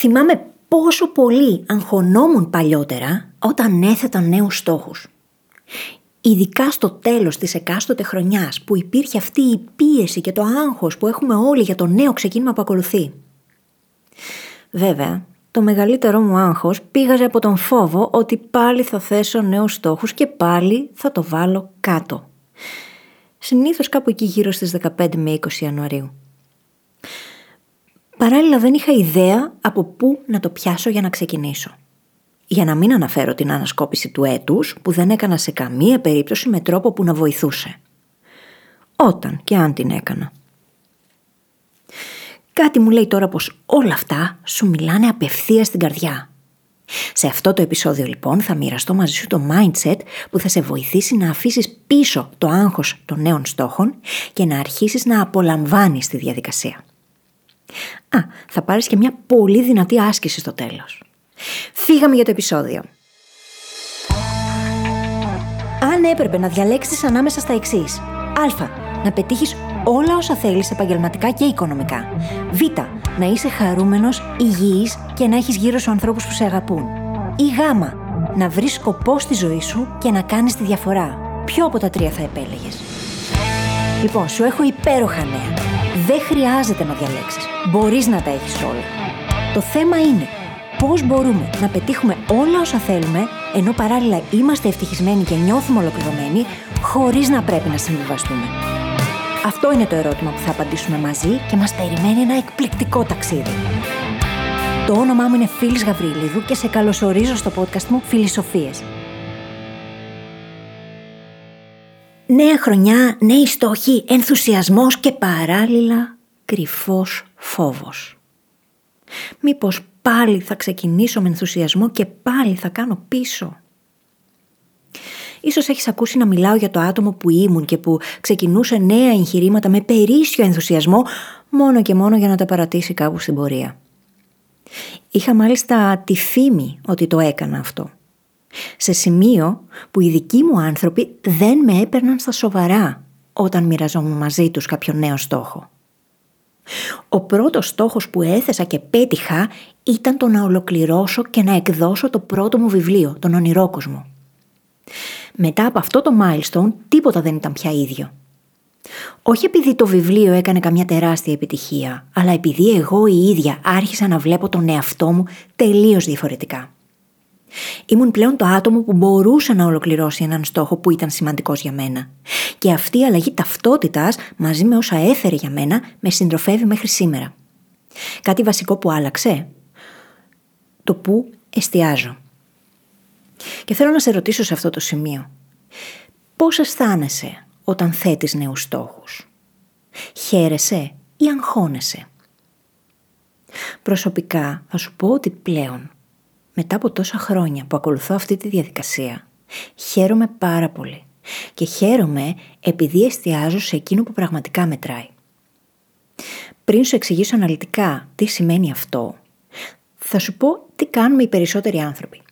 Θυμάμαι πόσο πολύ αγχωνόμουν παλιότερα όταν έθετα νέους στόχους. Ειδικά στο τέλος της εκάστοτε χρονιάς που υπήρχε αυτή η πίεση και το άγχος που έχουμε όλοι για το νέο ξεκίνημα που ακολουθεί. Βέβαια, το μεγαλύτερό μου άγχος πήγαζε από τον φόβο ότι πάλι θα θέσω νέους στόχους και πάλι θα το βάλω κάτω. Συνήθως κάπου εκεί γύρω στις 15 με 20 Ιανουαρίου. Παράλληλα δεν είχα ιδέα από πού να το πιάσω για να ξεκινήσω. Για να μην αναφέρω την ανασκόπηση του έτους που δεν έκανα σε καμία περίπτωση με τρόπο που να βοηθούσε. Όταν και αν την έκανα. Κάτι μου λέει τώρα πως όλα αυτά σου μιλάνε απευθείας στην καρδιά. Σε αυτό το επεισόδιο λοιπόν θα μοιραστώ μαζί σου το mindset που θα σε βοηθήσει να αφήσεις πίσω το άγχος των νέων στόχων και να αρχίσεις να απολαμβάνεις τη διαδικασία. Α, θα πάρεις και μια πολύ δυνατή άσκηση στο τέλος. Φύγαμε για το επεισόδιο. Αν έπρεπε να διαλέξεις ανάμεσα στα εξής. Α. Να πετύχεις όλα όσα θέλεις επαγγελματικά και οικονομικά. Β. Να είσαι χαρούμενος, υγιής και να έχεις γύρω σου ανθρώπους που σε αγαπούν. Ή Γ. Να βρεις σκοπό στη ζωή σου και να κάνεις τη διαφορά. Ποιο από τα τρία θα επέλεγες; Λοιπόν, σου έχω υπέροχα νέα. Δεν χρειάζεται να διαλέξεις. Μπορείς να τα έχεις όλα. Το θέμα είναι πώς μπορούμε να πετύχουμε όλα όσα θέλουμε, ενώ παράλληλα είμαστε ευτυχισμένοι και νιώθουμε ολοκληρωμένοι, χωρίς να πρέπει να συμβιβαστούμε. Αυτό είναι το ερώτημα που θα απαντήσουμε μαζί και μας περιμένει ένα εκπληκτικό ταξίδι. Το όνομά μου είναι Φίλης Γαβρίλιδου και σε καλωσορίζω στο podcast μου Φιλισοφίες. Νέα χρονιά, νέοι στόχοι, ενθουσιασμός και παράλληλα κρυφός φόβος. Μήπως πάλι θα ξεκινήσω με ενθουσιασμό και πάλι θα κάνω πίσω; Ίσως έχεις ακούσει να μιλάω για το άτομο που ήμουν και που ξεκινούσε νέα εγχειρήματα με περίσσιο ενθουσιασμό μόνο και μόνο για να τα παρατήσει κάπου στην πορεία. Είχα μάλιστα τη φήμη ότι το έκανα αυτό. Σε σημείο που οι δικοί μου άνθρωποι δεν με έπαιρναν στα σοβαρά όταν μοιραζόμουν μαζί τους κάποιο νέο στόχο. Ο πρώτος στόχος που έθεσα και πέτυχα ήταν το να ολοκληρώσω και να εκδώσω το πρώτο μου βιβλίο, τον ονειρόκοσμο. Μετά από αυτό το milestone τίποτα δεν ήταν πια ίδιο. Όχι επειδή το βιβλίο έκανε καμιά τεράστια επιτυχία, αλλά επειδή εγώ η ίδια άρχισα να βλέπω τον εαυτό μου τελείως διαφορετικά. Ήμουν πλέον το άτομο που μπορούσε να ολοκληρώσει έναν στόχο που ήταν σημαντικός για μένα. Και αυτή η αλλαγή ταυτότητας, μαζί με όσα έφερε για μένα, με συντροφεύει μέχρι σήμερα. Κάτι βασικό που άλλαξε; Το που εστιάζω. Και θέλω να σε ρωτήσω σε αυτό το σημείο. Πώς αισθάνεσαι όταν θέτεις νέους στόχους; Χαίρεσαι ή αγχώνεσαι; Προσωπικά θα σου πω ότι πλέον μετά από τόσα χρόνια που ακολουθώ αυτή τη διαδικασία, χαίρομαι πάρα πολύ. Και χαίρομαι επειδή εστιάζω σε εκείνο που πραγματικά μετράει. Πριν σου εξηγήσω αναλυτικά τι σημαίνει αυτό, θα σου πω τι κάνουμε οι περισσότεροι άνθρωποι.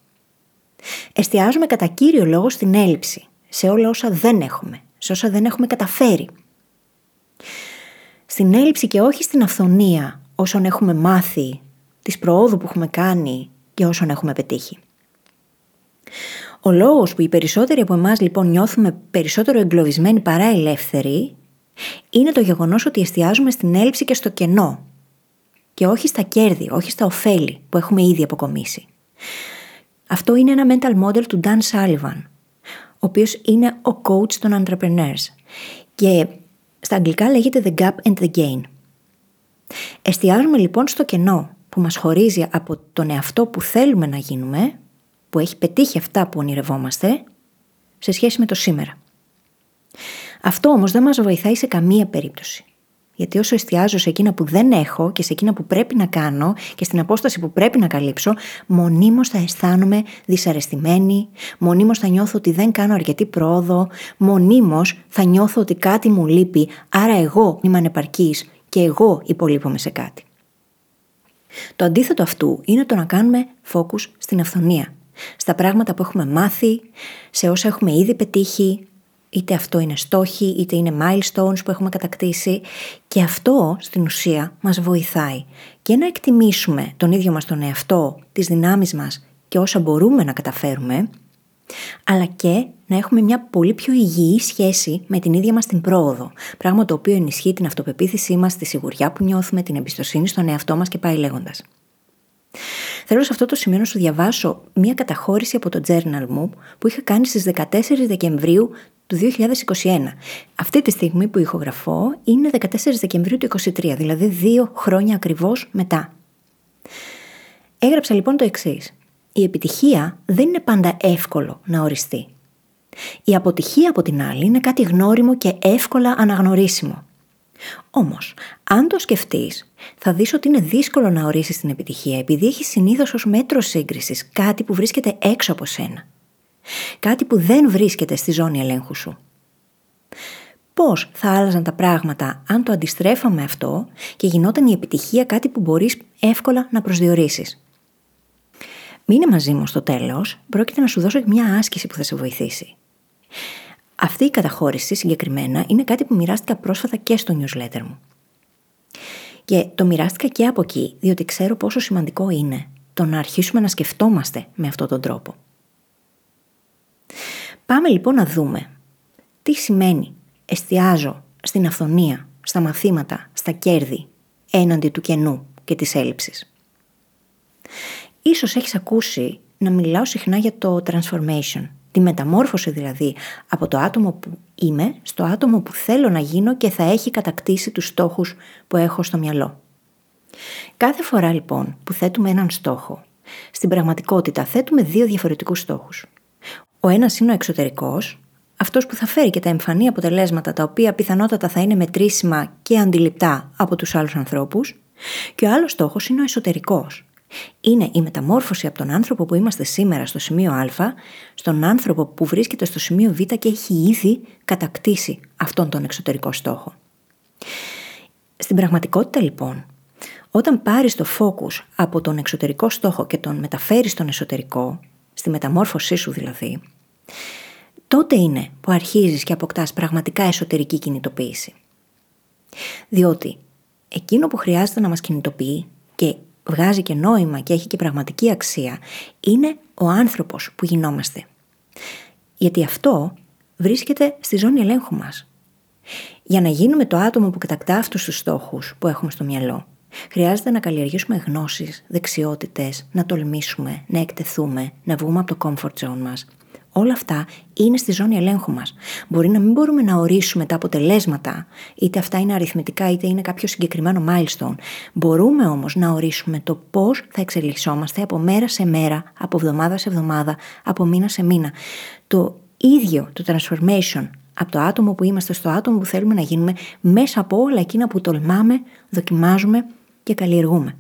Εστιάζουμε κατά κύριο λόγο στην έλλειψη, σε όλα όσα δεν έχουμε, σε όσα δεν έχουμε καταφέρει. Στην έλλειψη και όχι στην αυθονία όσων έχουμε μάθει, της προόδου που έχουμε κάνει και όσων έχουμε πετύχει. Ο λόγος που οι περισσότεροι από εμάς λοιπόν νιώθουμε περισσότερο εγκλωβισμένοι παρά ελεύθεροι είναι το γεγονός ότι εστιάζουμε στην έλλειψη και στο κενό και όχι στα κέρδη, όχι στα ωφέλη που έχουμε ήδη αποκομίσει. Αυτό είναι ένα mental model του Dan Sullivan, ο οποίος είναι ο coach των entrepreneurs και στα αγγλικά λέγεται the gap and the gain. Εστιάζουμε λοιπόν στο κενό που μας χωρίζει από τον εαυτό που θέλουμε να γίνουμε, που έχει πετύχει αυτά που ονειρευόμαστε, σε σχέση με το σήμερα. Αυτό όμως δεν μας βοηθάει σε καμία περίπτωση. Γιατί όσο εστιάζω σε εκείνα που δεν έχω και σε εκείνα που πρέπει να κάνω και στην απόσταση που πρέπει να καλύψω, μονίμως θα αισθάνομαι δυσαρεστημένη, μονίμως θα νιώθω ότι δεν κάνω αρκετή πρόοδο, μονίμως θα νιώθω ότι κάτι μου λείπει, άρα εγώ είμαι ανεπαρκής και εγώ υπολείπομαι σε κάτι. Το αντίθετο αυτού είναι το να κάνουμε focus στην αυθονία. Στα πράγματα που έχουμε μάθει, σε όσα έχουμε ήδη πετύχει, είτε αυτό είναι στόχοι, είτε είναι milestones που έχουμε κατακτήσει και αυτό στην ουσία μας βοηθάει και να εκτιμήσουμε τον ίδιο μας τον εαυτό, τις δυνάμεις μας και όσα μπορούμε να καταφέρουμε, αλλά και να έχουμε μια πολύ πιο υγιή σχέση με την ίδια μας την πρόοδο, πράγμα το οποίο ενισχύει την αυτοπεποίθησή μας, τη σιγουριά που νιώθουμε, την εμπιστοσύνη στον εαυτό μας και πάει λέγοντας. Θέλω σε αυτό το σημείο να σου διαβάσω μια καταχώρηση από το journal μου που είχα κάνει στις 14 Δεκεμβρίου του 2021. Αυτή τη στιγμή που ηχογραφώ είναι 14 Δεκεμβρίου του 2023, δηλαδή δύο χρόνια ακριβώς μετά. Έγραψα λοιπόν το εξής. Η επιτυχία δεν είναι πάντα εύκολο να οριστεί. Η αποτυχία από την άλλη είναι κάτι γνώριμο και εύκολα αναγνωρίσιμο. Όμως, αν το σκεφτείς, θα δεις ότι είναι δύσκολο να ορίσεις την επιτυχία επειδή έχεις συνήθως ως μέτρο σύγκρισης κάτι που βρίσκεται έξω από σένα. Κάτι που δεν βρίσκεται στη ζώνη ελέγχου σου. Πώς θα άλλαζαν τα πράγματα αν το αντιστρέφαμε αυτό και γινόταν η επιτυχία κάτι που μπορείς εύκολα να προσδιορίσεις; Μείνε μαζί μου στο τέλος, πρόκειται να σου δώσω μια άσκηση που θα σε βοηθήσει. Αυτή η καταχώρηση συγκεκριμένα είναι κάτι που μοιράστηκα πρόσφατα και στο newsletter μου. Και το μοιράστηκα και από εκεί, διότι ξέρω πόσο σημαντικό είναι το να αρχίσουμε να σκεφτόμαστε με αυτόν τον τρόπο. Πάμε λοιπόν να δούμε τι σημαίνει εστιάζω στην αυθονία, στα μαθήματα, στα κέρδη, έναντι του κενού και της έλλειψης. Ίσως έχεις ακούσει να μιλάω συχνά για το transformation, Τη μεταμόρφωση δηλαδή από το άτομο που είμαι στο άτομο που θέλω να γίνω και θα έχει κατακτήσει τους στόχους που έχω στο μυαλό. Κάθε φορά λοιπόν που θέτουμε έναν στόχο, στην πραγματικότητα θέτουμε δύο διαφορετικούς στόχους. Ο ένας είναι ο εξωτερικός, αυτός που θα φέρει και τα εμφανή αποτελέσματα τα οποία πιθανότατα θα είναι μετρήσιμα και αντιληπτά από τους άλλους ανθρώπους και ο άλλος στόχος είναι ο εσωτερικός, είναι η μεταμόρφωση από τον άνθρωπο που είμαστε σήμερα στο σημείο Α στον άνθρωπο που βρίσκεται στο σημείο Β και έχει ήδη κατακτήσει αυτόν τον εξωτερικό στόχο. Στην πραγματικότητα λοιπόν, όταν πάρεις το focus από τον εξωτερικό στόχο και τον μεταφέρεις στον εσωτερικό, στη μεταμόρφωσή σου δηλαδή, τότε είναι που αρχίζεις και αποκτάς πραγματικά εσωτερική κινητοποίηση. Διότι εκείνο που χρειάζεται να μας κινητοποιεί και βγάζει και νόημα και έχει και πραγματική αξία είναι ο άνθρωπος που γινόμαστε. Γιατί αυτό βρίσκεται στη ζώνη ελέγχου μας. Για να γίνουμε το άτομο που κατακτά αυτούς τους στόχους που έχουμε στο μυαλό, χρειάζεται να καλλιεργήσουμε γνώσεις, δεξιότητες, να τολμήσουμε, να εκτεθούμε, να βγούμε από το comfort zone μας, Όλα αυτά είναι στη ζώνη ελέγχου μας. Μπορεί να μην μπορούμε να ορίσουμε τα αποτελέσματα, είτε αυτά είναι αριθμητικά είτε είναι κάποιο συγκεκριμένο milestone. Μπορούμε όμως να ορίσουμε το πώς θα εξελισσόμαστε από μέρα σε μέρα, από εβδομάδα σε εβδομάδα, από μήνα σε μήνα. Το ίδιο το transformation από το άτομο που είμαστε στο άτομο που θέλουμε να γίνουμε μέσα από όλα εκείνα που τολμάμε, δοκιμάζουμε και καλλιεργούμε.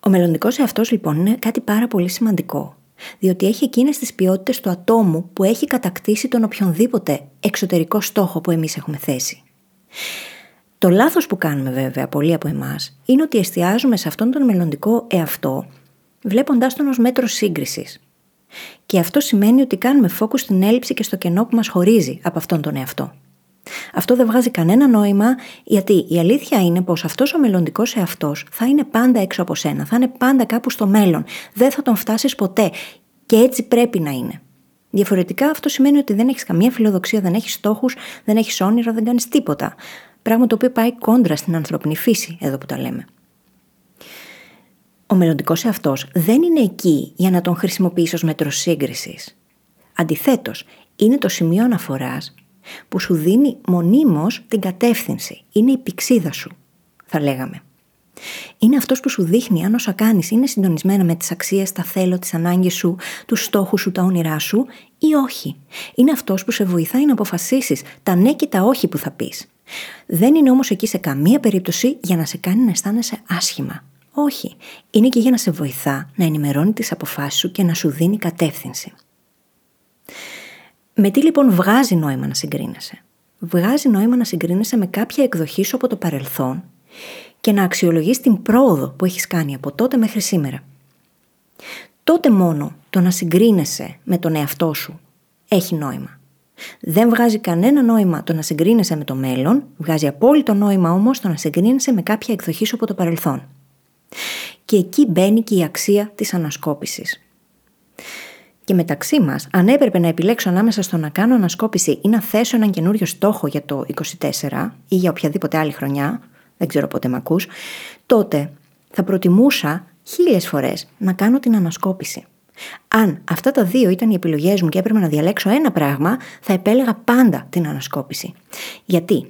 Ο μελλοντικός εαυτός λοιπόν είναι κάτι πάρα πολύ σημαντικό διότι έχει εκείνες τις ποιότητες του ατόμου που έχει κατακτήσει τον οποιονδήποτε εξωτερικό στόχο που εμείς έχουμε θέσει. Το λάθος που κάνουμε βέβαια πολλοί από εμάς είναι ότι εστιάζουμε σε αυτόν τον μελλοντικό εαυτό βλέποντάς τον ως μέτρο σύγκρισης. Και αυτό σημαίνει ότι κάνουμε focus στην έλλειψη και στο κενό που μας χωρίζει από αυτόν τον εαυτό. Αυτό δεν βγάζει κανένα νόημα, γιατί η αλήθεια είναι πως αυτός ο μελλοντικός εαυτός θα είναι πάντα έξω από σένα, θα είναι πάντα κάπου στο μέλλον. Δεν θα τον φτάσεις ποτέ. Και έτσι πρέπει να είναι. Διαφορετικά αυτό σημαίνει ότι δεν έχεις καμία φιλοδοξία, δεν έχεις στόχους, δεν έχεις όνειρα, δεν κάνεις τίποτα. Πράγμα το οποίο πάει κόντρα στην ανθρώπινη φύση, εδώ που τα λέμε. Ο μελλοντικός εαυτός δεν είναι εκεί για να τον χρησιμοποιήσει ως μέτρο σύγκρισης. Αντιθέτως, είναι το σημείο αναφοράς που σου δίνει μονίμως την κατεύθυνση. Είναι η πηξίδα σου, θα λέγαμε. Είναι αυτός που σου δείχνει αν όσα κάνεις είναι συντονισμένα με τις αξίες, τα θέλω, τις ανάγκες σου, τους στόχους σου, τα όνειρά σου ή όχι. Είναι αυτός που σε βοηθάει να αποφασίσεις τα ναι και τα όχι που θα πεις. Δεν είναι όμως εκεί σε καμία περίπτωση για να σε κάνει να αισθάνεσαι άσχημα. Όχι. Είναι και για να σε βοηθά να ενημερώνει τις αποφάσεις σου και να σου δίνει κατεύθυνση. Με τι λοιπόν βγάζει νόημα να συγκρίνεσαι; Βγάζει νόημα να συγκρίνεσαι με κάποια εκδοχή σου από το παρελθόν και να αξιολογείς την πρόοδο που έχεις κάνει από τότε μέχρι σήμερα. Τότε μόνο το να συγκρίνεσαι με τον εαυτό σου έχει νόημα. Δεν βγάζει κανένα νόημα το να συγκρίνεσαι με το μέλλον, βγάζει απόλυτο νόημα όμως το να συγκρίνεσαι με κάποια εκδοχή σου από το παρελθόν. Και εκεί μπαίνει και η αξία της ανασκόπησης. Και μεταξύ μας, αν έπρεπε να επιλέξω ανάμεσα στο να κάνω ανασκόπηση ή να θέσω έναν καινούριο στόχο για το 24 ή για οποιαδήποτε άλλη χρονιά, δεν ξέρω πότε με ακούς, τότε θα προτιμούσα χίλιες φορές να κάνω την ανασκόπηση. Αν αυτά τα δύο ήταν οι επιλογές μου και έπρεπε να διαλέξω ένα πράγμα, θα επέλεγα πάντα την ανασκόπηση. Γιατί;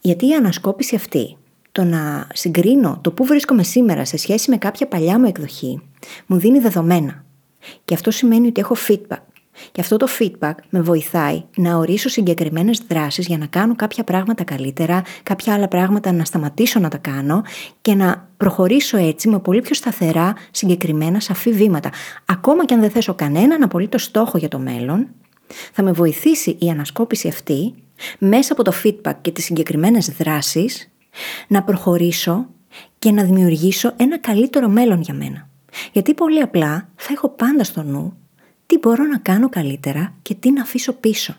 Γιατί η ανασκόπηση αυτή, το να συγκρίνω το που βρίσκομαι σήμερα σε σχέση με κάποια παλιά μου εκδοχή, μου δίνει δεδομένα. Και αυτό σημαίνει ότι έχω feedback. Και αυτό το feedback με βοηθάει να ορίσω συγκεκριμένες δράσεις για να κάνω κάποια πράγματα καλύτερα, κάποια άλλα πράγματα να σταματήσω να τα κάνω και να προχωρήσω έτσι με πολύ πιο σταθερά, συγκεκριμένα, σαφή βήματα. Ακόμα και αν δεν θέσω κανέναν απολύτως στόχο για το μέλλον, θα με βοηθήσει η ανασκόπηση αυτή μέσα από το feedback και τις συγκεκριμένες δράσεις να προχωρήσω και να δημιουργήσω ένα καλύτερο μέλλον για μένα. Γιατί πολύ απλά θα έχω πάντα στο νου τι μπορώ να κάνω καλύτερα και τι να αφήσω πίσω.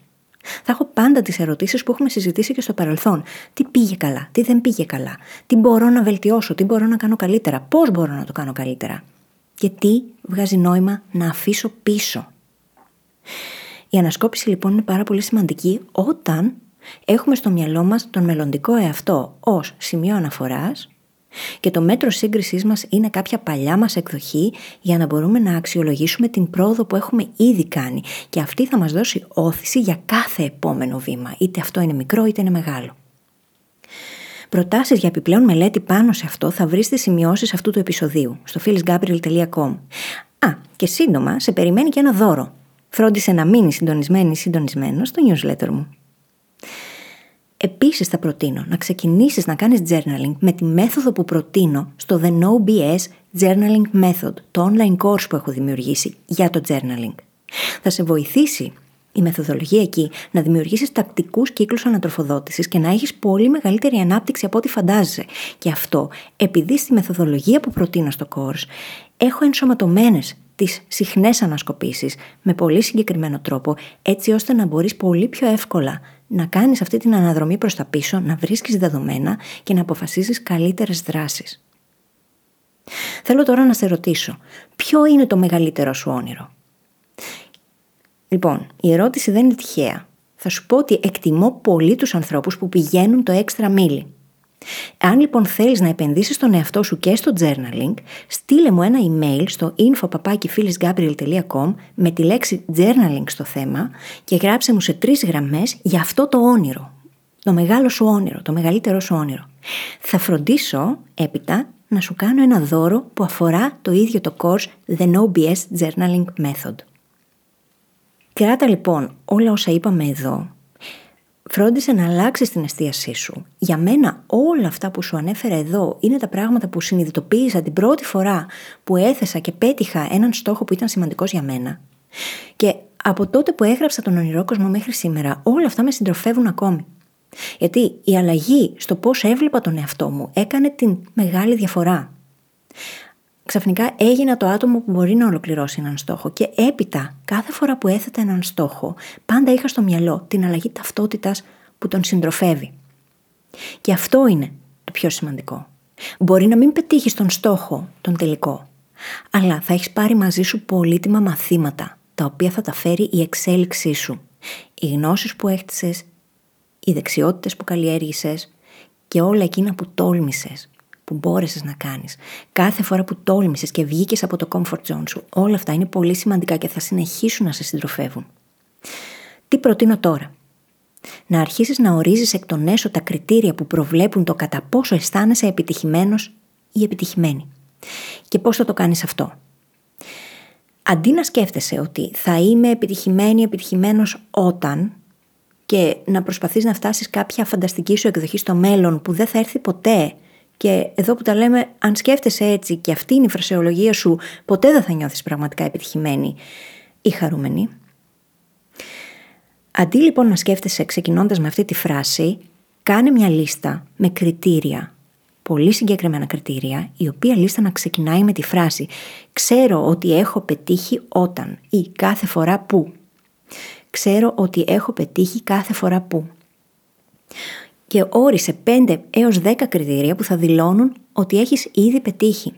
Θα έχω πάντα τις ερωτήσεις που έχουμε συζητήσει και στο παρελθόν. Τι πήγε καλά, τι δεν πήγε καλά, τι μπορώ να βελτιώσω, τι μπορώ να κάνω καλύτερα, πώς μπορώ να το κάνω καλύτερα. Και τι βγάζει νόημα να αφήσω πίσω. Η ανασκόπηση λοιπόν είναι πάρα πολύ σημαντική όταν έχουμε στο μυαλό μας τον μελλοντικό εαυτό ως σημείο αναφοράς και το μέτρο σύγκρισής μας είναι κάποια παλιά μας εκδοχή για να μπορούμε να αξιολογήσουμε την πρόοδο που έχουμε ήδη κάνει και αυτή θα μας δώσει όθηση για κάθε επόμενο βήμα, είτε αυτό είναι μικρό είτε είναι μεγάλο. Προτάσεις για επιπλέον μελέτη πάνω σε αυτό θα βρεις στις σημειώσεις αυτού του επεισοδίου στο phyllisgabriel.com Α, και σύντομα σε περιμένει και ένα δώρο. Φρόντισε να μείνεις συντονισμένη ή συντονισμένος στο newsletter μου. Επίσης, θα προτείνω να ξεκινήσεις να κάνεις journaling με τη μέθοδο που προτείνω στο The No BS Journaling Method, το online course που έχω δημιουργήσει για το journaling. Θα σε βοηθήσει η μεθοδολογία εκεί να δημιουργήσεις τακτικούς κύκλους ανατροφοδότησης και να έχεις πολύ μεγαλύτερη ανάπτυξη από ό,τι φαντάζεσαι. Και αυτό επειδή στη μεθοδολογία που προτείνω στο course έχω ενσωματωμένες τις συχνές ανασκοπήσεις με πολύ συγκεκριμένο τρόπο έτσι ώστε να μπορείς πολύ πιο εύκολα να κάνεις αυτή την αναδρομή προς τα πίσω, να βρίσκεις δεδομένα και να αποφασίζεις καλύτερες δράσεις. Θέλω τώρα να σε ρωτήσω, ποιο είναι το μεγαλύτερο σου όνειρο; Λοιπόν, η ερώτηση δεν είναι τυχαία. Θα σου πω ότι εκτιμώ πολύ τους ανθρώπους που πηγαίνουν το έξτρα μίλι. Αν λοιπόν θέλεις να επενδύσεις στον εαυτό σου και στο journaling, στείλε μου ένα email στο info.papakifilisgabriel.com με τη λέξη journaling στο θέμα και γράψε μου σε τρεις γραμμές για αυτό το όνειρο. Το μεγάλο σου όνειρο, το μεγαλύτερο σου όνειρο. Θα φροντίσω έπειτα να σου κάνω ένα δώρο που αφορά το ίδιο το course The No BS Journaling Method. Κράτα λοιπόν όλα όσα είπαμε εδώ φρόντισε να αλλάξει την εστίασή σου. Για μένα όλα αυτά που σου ανέφερα εδώ είναι τα πράγματα που συνειδητοποίησα την πρώτη φορά που έθεσα και πέτυχα έναν στόχο που ήταν σημαντικός για μένα. Και από τότε που έγραψα τον ονειρό κόσμο μέχρι σήμερα όλα αυτά με συντροφεύουν ακόμη. Γιατί η αλλαγή στο πώς έβλεπα τον εαυτό μου έκανε την μεγάλη διαφορά ξαφνικά έγινα το άτομο που μπορεί να ολοκληρώσει έναν στόχο. Και έπειτα, κάθε φορά που έθετα έναν στόχο, πάντα είχα στο μυαλό την αλλαγή ταυτότητας που τον συντροφεύει. Και αυτό είναι το πιο σημαντικό. Μπορεί να μην πετύχεις τον στόχο, τον τελικό, αλλά θα έχεις πάρει μαζί σου πολύτιμα μαθήματα, τα οποία θα τα φέρει η εξέλιξή σου. Οι γνώσεις που έχτισες, οι δεξιότητες που καλλιέργησες και όλα εκείνα που τόλμησες που μπόρεσες να κάνεις, κάθε φορά που τόλμησες και βγήκες από το comfort zone σου, όλα αυτά είναι πολύ σημαντικά και θα συνεχίσουν να σε συντροφεύουν. Τι προτείνω τώρα; Να αρχίσεις να ορίζεις εκ των έσω τα κριτήρια που προβλέπουν το κατά πόσο αισθάνεσαι επιτυχημένος ή επιτυχημένη. Και πώς θα το κάνεις αυτό; Αντί να σκέφτεσαι ότι θα είμαι επιτυχημένη, επιτυχημένος όταν και να προσπαθείς να φτάσεις κάποια φανταστική σου εκδοχή στο μέλλον που δεν θα έρθει ποτέ και εδώ που τα λέμε, αν σκέφτεσαι έτσι και αυτή είναι η φρασεολογία σου, ποτέ δεν θα νιώθεις πραγματικά επιτυχημένη ή χαρούμενη. Αντί λοιπόν να σκέφτεσαι ξεκινώντας με αυτή τη φράση, κάνε μια λίστα με κριτήρια, πολύ συγκεκριμένα κριτήρια, η οποία λίστα να ξεκινάει με τη φράση «Ξέρω ότι έχω πετύχει όταν» ή «κάθε φορά που». ξέρω ότι έχω πετύχει κάθε φορά που. Και όρισε 5 έως 10 κριτήρια που θα δηλώνουν ότι έχεις ήδη πετύχει.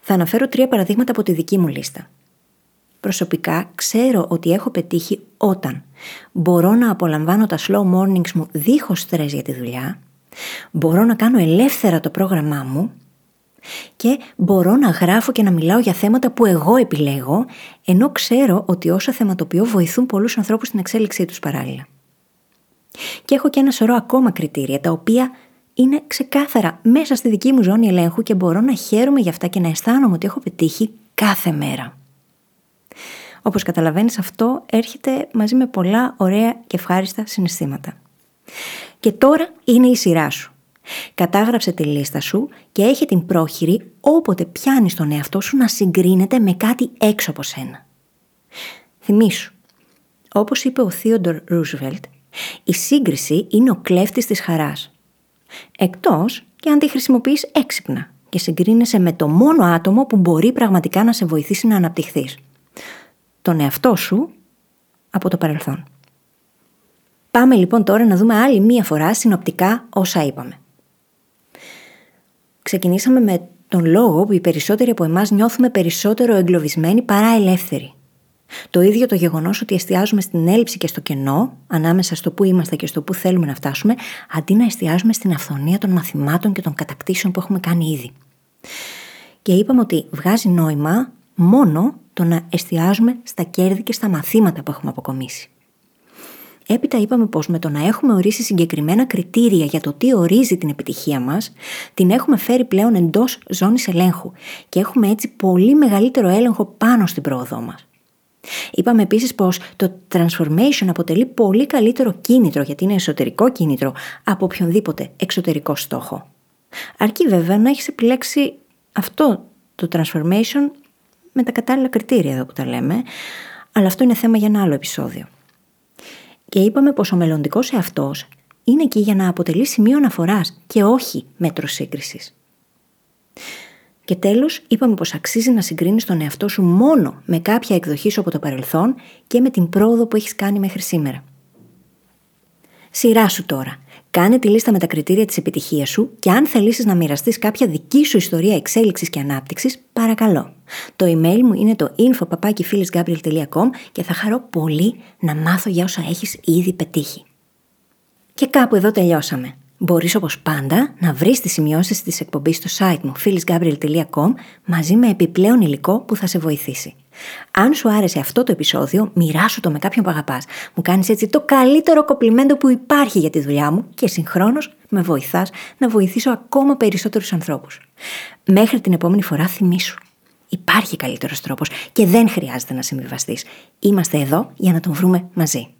Θα αναφέρω τρία παραδείγματα από τη δική μου λίστα. Προσωπικά ξέρω ότι έχω πετύχει όταν μπορώ να απολαμβάνω τα slow mornings μου δίχως στρες για τη δουλειά, μπορώ να κάνω ελεύθερα το πρόγραμμά μου και μπορώ να γράφω και να μιλάω για θέματα που εγώ επιλέγω, ενώ ξέρω ότι όσα θεματοποιώ βοηθούν πολλούς ανθρώπους στην εξέλιξή τους παράλληλα. Και έχω και ένα σωρό ακόμα κριτήρια, τα οποία είναι ξεκάθαρα μέσα στη δική μου ζώνη ελέγχου και μπορώ να χαίρομαι για αυτά και να αισθάνομαι ότι έχω πετύχει κάθε μέρα. Όπως καταλαβαίνεις αυτό έρχεται μαζί με πολλά ωραία και ευχάριστα συναισθήματα. Και τώρα είναι η σειρά σου. Κατάγραψε τη λίστα σου και έχει την πρόχειρη όποτε πιάνεις τον εαυτό σου να συγκρίνεται με κάτι έξω από σένα. Θυμήσου, όπως είπε ο Θείοντορ Ρούσβελτ, η σύγκριση είναι ο κλέφτης της χαράς. Εκτός και αν τη χρησιμοποιείς έξυπνα και συγκρίνεσαι με το μόνο άτομο που μπορεί πραγματικά να σε βοηθήσει να αναπτυχθείς. Τον εαυτό σου από το παρελθόν. Πάμε λοιπόν τώρα να δούμε άλλη μία φορά συνοπτικά όσα είπαμε. Ξεκινήσαμε με τον λόγο που οι περισσότεροι από εμάς νιώθουμε περισσότερο εγκλωβισμένοι παρά ελεύθεροι. Το ίδιο το γεγονός ότι εστιάζουμε στην έλλειψη και στο κενό, ανάμεσα στο που είμαστε και στο που θέλουμε να φτάσουμε, αντί να εστιάζουμε στην αυθονία των μαθημάτων και των κατακτήσεων που έχουμε κάνει ήδη. Και είπαμε ότι βγάζει νόημα μόνο το να εστιάζουμε στα κέρδη και στα μαθήματα που έχουμε αποκομίσει. Έπειτα είπαμε πως με το να έχουμε ορίσει συγκεκριμένα κριτήρια για το τι ορίζει την επιτυχία μας, την έχουμε φέρει πλέον εντός ζώνης ελέγχου και έχουμε έτσι πολύ μεγαλύτερο έλεγχο πάνω στην πρόοδό μας. Είπαμε επίσης πως το transformation αποτελεί πολύ καλύτερο κίνητρο γιατί είναι εσωτερικό κίνητρο από οποιονδήποτε εξωτερικό στόχο. Αρκεί βέβαια να έχεις επιλέξει αυτό το transformation με τα κατάλληλα κριτήρια εδώ που τα λέμε, αλλά αυτό είναι θέμα για ένα άλλο επεισόδιο. Και είπαμε πως ο μελλοντικός εαυτός είναι εκεί για να αποτελεί σημείο αναφοράς και όχι μέτρο σύγκρισης. Και τέλος, είπαμε πως αξίζει να συγκρίνεις τον εαυτό σου μόνο με κάποια εκδοχή σου από το παρελθόν και με την πρόοδο που έχεις κάνει μέχρι σήμερα. Σειρά σου τώρα. Κάνε τη λίστα με τα κριτήρια της επιτυχίας σου και αν θελήσεις να μοιραστείς κάποια δική σου ιστορία εξέλιξης και ανάπτυξης, παρακαλώ. Το email μου είναι το info.papakifilisgabriel.com και θα χαρώ πολύ να μάθω για όσα έχεις ήδη πετύχει. Και κάπου εδώ τελειώσαμε. Μπορείς όπως πάντα να βρεις τις σημειώσεις της εκπομπής στο site μου phyllisgabriel.com μαζί με επιπλέον υλικό που θα σε βοηθήσει. Αν σου άρεσε αυτό το επεισόδιο, μοιράσου το με κάποιον που αγαπάς. Μου κάνεις έτσι το καλύτερο κοπλιμέντο που υπάρχει για τη δουλειά μου και συγχρόνως με βοηθάς να βοηθήσω ακόμα περισσότερους ανθρώπους. Μέχρι την επόμενη φορά θυμήσου. Υπάρχει καλύτερος τρόπος και δεν χρειάζεται να συμβιβαστείς. Είμαστε εδώ για να τον βρούμε μαζί.